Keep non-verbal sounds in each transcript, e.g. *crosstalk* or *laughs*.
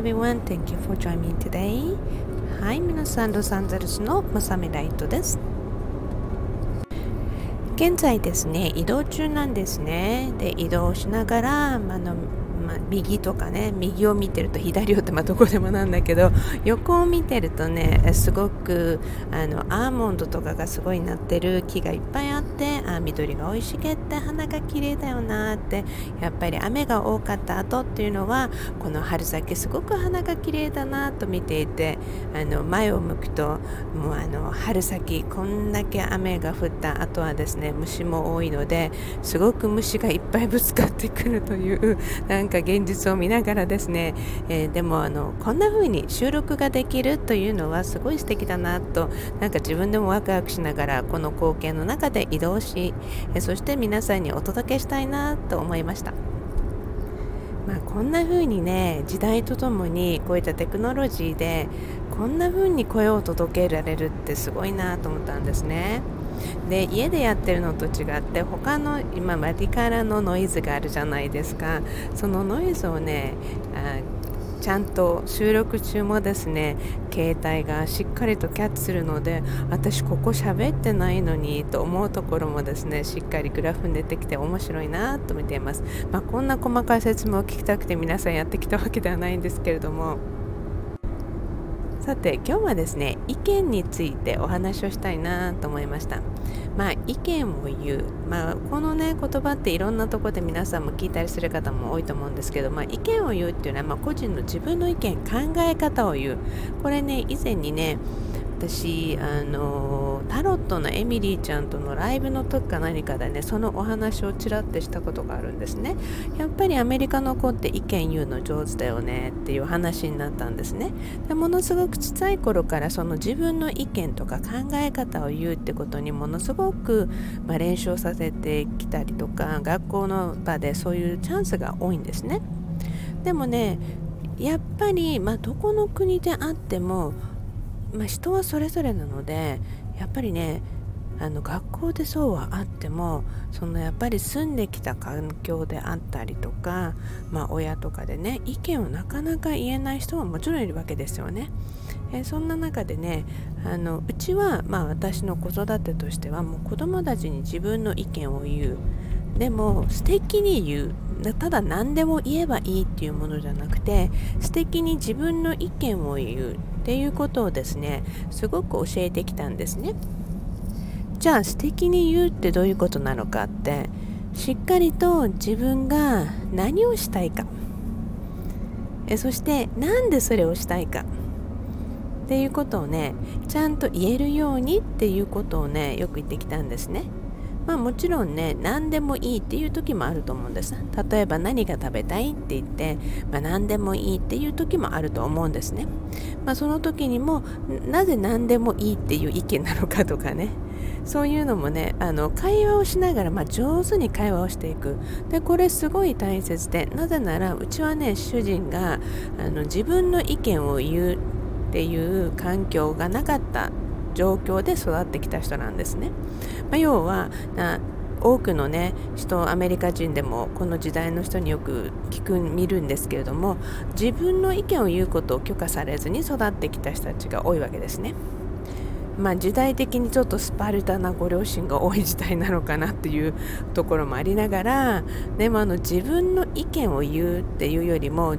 everyone, thank you for joining me today. はい、皆さん、ロサンゼルスのマサミライトです。現在ですね、移動中なんですね。で、移動しながら、あのまあ、右とかね右を見てると左をってまあどこでもなんだけど横を見てるとねすごくあのアーモンドとかがすごいなってる木がいっぱいあてあ緑が生い茂って花が綺麗だよなってやっぱり雨が多かった後っていうのはこの春先すごく花が綺麗だなと見ていてあの前を向くともうあの春先こんだけ雨が降った後はですね虫も多いのですごく虫がいっぱいぶつかってくるというなんか現実を見ながらですね、えー、でもあのこんな風に収録ができるというのはすごい素敵だなとなんか自分でもワクワクしながらこの光景の中で移動し、えそして皆さんにお届けしたいなと思いました。まあ、こんな風にね時代とともにこういったテクノロジーでこんな風に声を届けられるってすごいなと思ったんですね。で家でやってるのと違って他の今マディカラのノイズがあるじゃないですかそのノイズをねちゃんと収録中もですね携帯がしっかりとキャッチするので私ここ喋ってないのにと思うところもですねしっかりグラフに出てきて面白いなと見ています、まあ、こんな細かい説明を聞きたくて皆さんやってきたわけではないんですけれどもさて今日はですね意見についてお話をしたいなと思いました。まあ意見を言う、まあ、このね言葉っていろんなとこで皆さんも聞いたりする方も多いと思うんですけど、まあ、意見を言うっていうのは、まあ、個人の自分の意見考え方を言う。これね以前にね私あのタロットのエミリーちゃんとのライブの時か何かでねそのお話をちらってしたことがあるんですね。やっぱりアメリカの子って意見言うの上手だよねっていう話になったんですね。でものすごく小さい頃からその自分の意見とか考え方を言うってことにものすごく、まあ、練習させてきたりとか学校の場でそういうチャンスが多いんですね。でもねやっぱり、まあ、どこの国であってもまあ、人はそれぞれなのでやっぱりねあの学校でそうはあってもそのやっぱり住んできた環境であったりとか、まあ、親とかでね意見をなかなか言えない人はもちろんいるわけですよね。えそんな中でねあのうちは、まあ、私の子育てとしてはもう子供たちに自分の意見を言う。でも素敵に言う。ただ何でも言えばいいっていうものじゃなくて素敵に自分の意見を言う。っていうことをですねすごく教えてきたんですね。じゃあ素敵に言うってどういうことなのかってしっかりと自分が何をしたいか。えそしてなんでそれをしたいか。っていうことをねちゃんと言えるようにっていうことをねよく言ってきたんですね。まあもちろんね何でもいいっていう時もあると思うんです。例えば何が食べたいって言って、まあ、何でもいいっていう時もあると思うんですね。まあその時にもなぜ何でもいいっていう意見なのかとかね。そういうのもねあの会話をしながら、まあ、上手に会話をしていく。でこれすごい大切でなぜならうちはね主人があの自分の意見を言うっていう環境がなかった状況で育ってきた人なんですね。まあ、要は多くのね人アメリカ人でもこの時代の人によく聞く見るんですけれども自分の意見を言うことを許可されずに育ってきた人たちが多いわけですね。まあ、時代的にちょっとスパルタなご両親が多い時代なのかなっていうところもありながらでもあの自分の意見を言うっていうよりも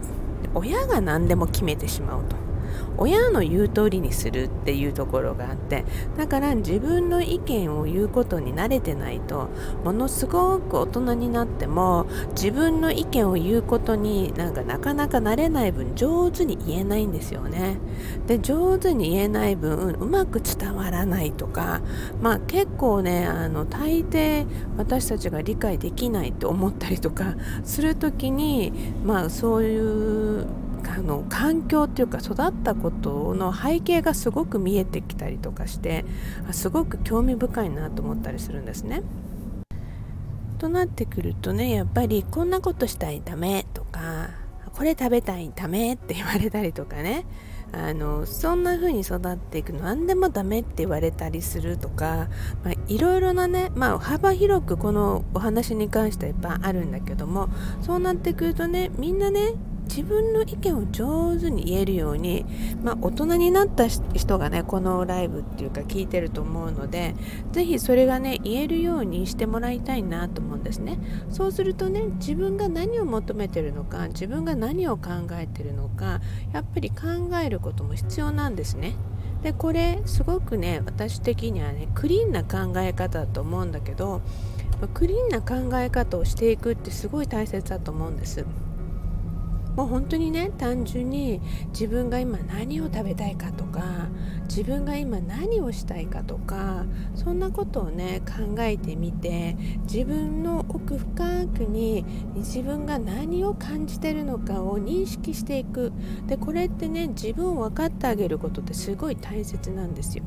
親が何でも決めてしまうと。親の言う通りにするっていうところがあってだから自分の意見を言うことに慣れてないとものすごく大人になっても自分の意見を言うことになんかなかなか慣れない分上手に言えないんですよね。で上手に言えない分うまく伝わらないとかまあ結構ねあの大抵私たちが理解できないって思ったりとかする時にまあそういうあの環境っていうか育ったことの背景がすごく見えてきたりとかしてすごく興味深いなと思ったりするんですね。となってくるとねやっぱりこんなことしたいダメとかこれ食べたいダメって言われたりとかねあのそんな風に育っていくの何でもダメって言われたりするとか、まあ、いろいろなね、まあ、幅広くこのお話に関してはいっぱいあるんだけどもそうなってくるとねみんなね自分の意見を上手に言えるように、まあ、大人になった人がねこのライブっていうか聞いてると思うのでぜひそれがね言えるようにしてもらいたいなと思うんですね。そうするとね自分が何を求めてるのか自分が何を考えてるのかやっぱり考えることも必要なんですね。でこれすごくね私的にはねクリーンな考え方だと思うんだけどクリーンな考え方をしていくってすごい大切だと思うんです。もう本当にね単純に自分が今何を食べたいかとか自分が今何をしたいかとかそんなことをね考えてみて自分の奥深くに自分が何を感じてるのかを認識していくでこれってね自分を分かってあげることってすごい大切なんですよ。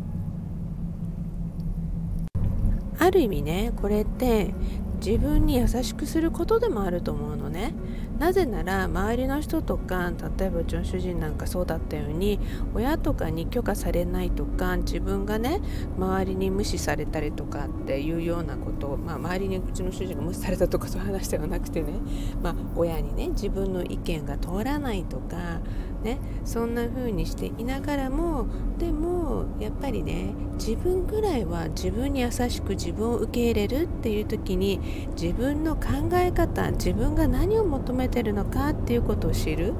ある意味ねこれって自分に優しくすることでもあると思うのね。なぜなら周りの人とか例えばうちの主人なんかそうだったように親とかに許可されないとか自分がね周りに無視されたりとかっていうようなことを、まあ、周りにうちの主人が無視されたとかそういう話ではなくてね、まあ、親にね自分の意見が通らないとかね、そんな風にしていながらもでもやっぱりね自分ぐらいは自分に優しく自分を受け入れるっていう時に自分の考え方自分が何を求めてるのかっていうことを知る。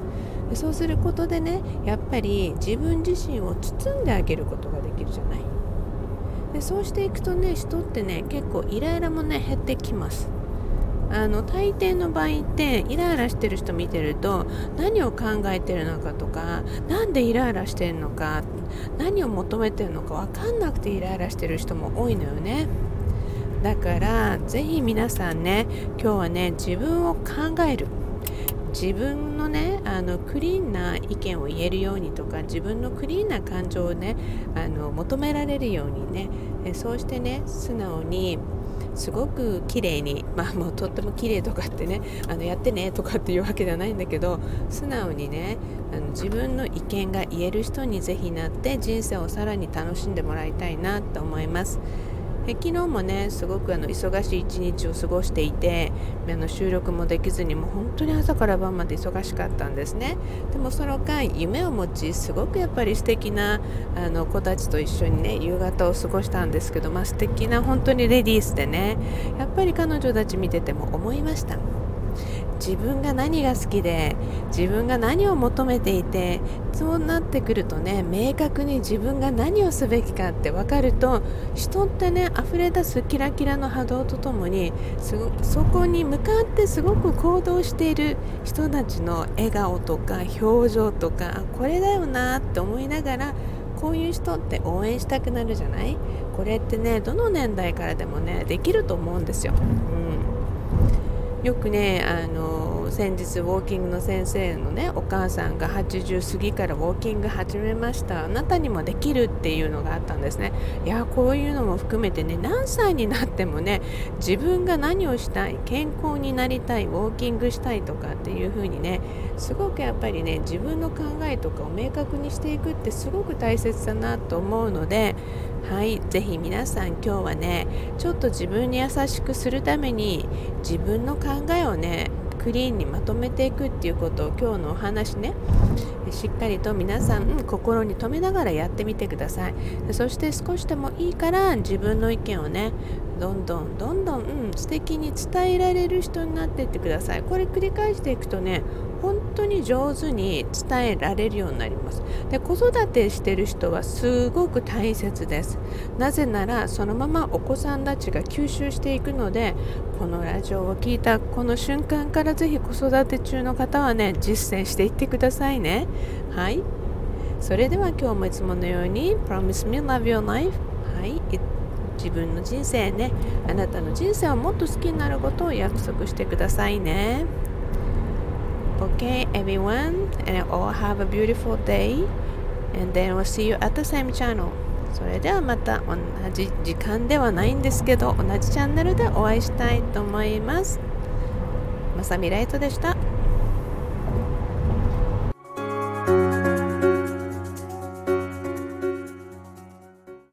そうすることでねやっぱり自分自身を包んであげることができるじゃない。でそうしていくとね人ってね結構イライラもね減ってきます。あの大抵の場合ってイライラしてる人見てると何を考えてるのかとか何でイライラしてるのか何を求めてるのか分かんなくてイライラしてる人も多いのよね。だからぜひ皆さんね今日はね自分を考える。自分のねあのクリーンな意見を言えるようにとか自分のクリーンな感情をねあの求められるようにねそうしてね素直にすごく綺麗にまあもうとっても綺麗とかってね *laughs* あのやってねとかっていうわけじゃないんだけど素直にねあの自分の意見が言える人にぜひなって人生をさらに楽しんでもらいたいなと思います。昨日もねすごくあの忙しい一日を過ごしていてあの収録もできずにもう本当に朝から晩まで忙しかったんですね。でもその間夢を持ちすごくやっぱり素敵なあの子たちと一緒にね夕方を過ごしたんですけど、まあ、素敵な本当にレディースでねやっぱり彼女たち見てても思いました。自分が何が好きで自分が何を求めていてそうなってくるとね明確に自分が何をすべきかって分かると人ってね溢れ出すキラキラの波動とともにそこに向かってすごく行動している人たちの笑顔とか表情とかこれだよなって思いながらこういう人って応援したくなるじゃない？これってねどの年代からでもねできると思うんですよ。よくねあの先日ウォーキングの先生のねお母さんが80過ぎからウォーキング始めました。あなたにもできるっていうのがあったんですね。いやこういうのも含めてね何歳になってもね自分が何をしたい健康になりたいウォーキングしたいとかっていう風にねすごくやっぱりね自分の考えとかを明確にしていくってすごく大切だなと思うのではいぜひ皆さん今日はねちょっと自分に優しくするために自分の考えをねクリーンにまとめていくっていうことを今日のお話ねしっかりと皆さん、心に留めながらやってみてください。そして少しでもいいから自分の意見をねどんどんどんどん、うん、素敵に伝えられる人になっていってください。これ繰り返していくとね本当に上手に伝えられるようになります。で子育てしてる人はすごく大切です。なぜならそのままお子さんたちが吸収していくのでこのラジオを聞いたこの瞬間からぜひ子育て中の方はね実践していってくださいね。はい。それでは今日もいつものように Promise me love your life はい。自分の人生ね。あなたの人生をもっと好きになることを約束してくださいね。Okay, everyone, and all have a beautiful day. And then we'll see you at the same channel. それではまた同じ時間ではないんですけど同じチャンネルでお会いしたいと思います。まさみライトでした。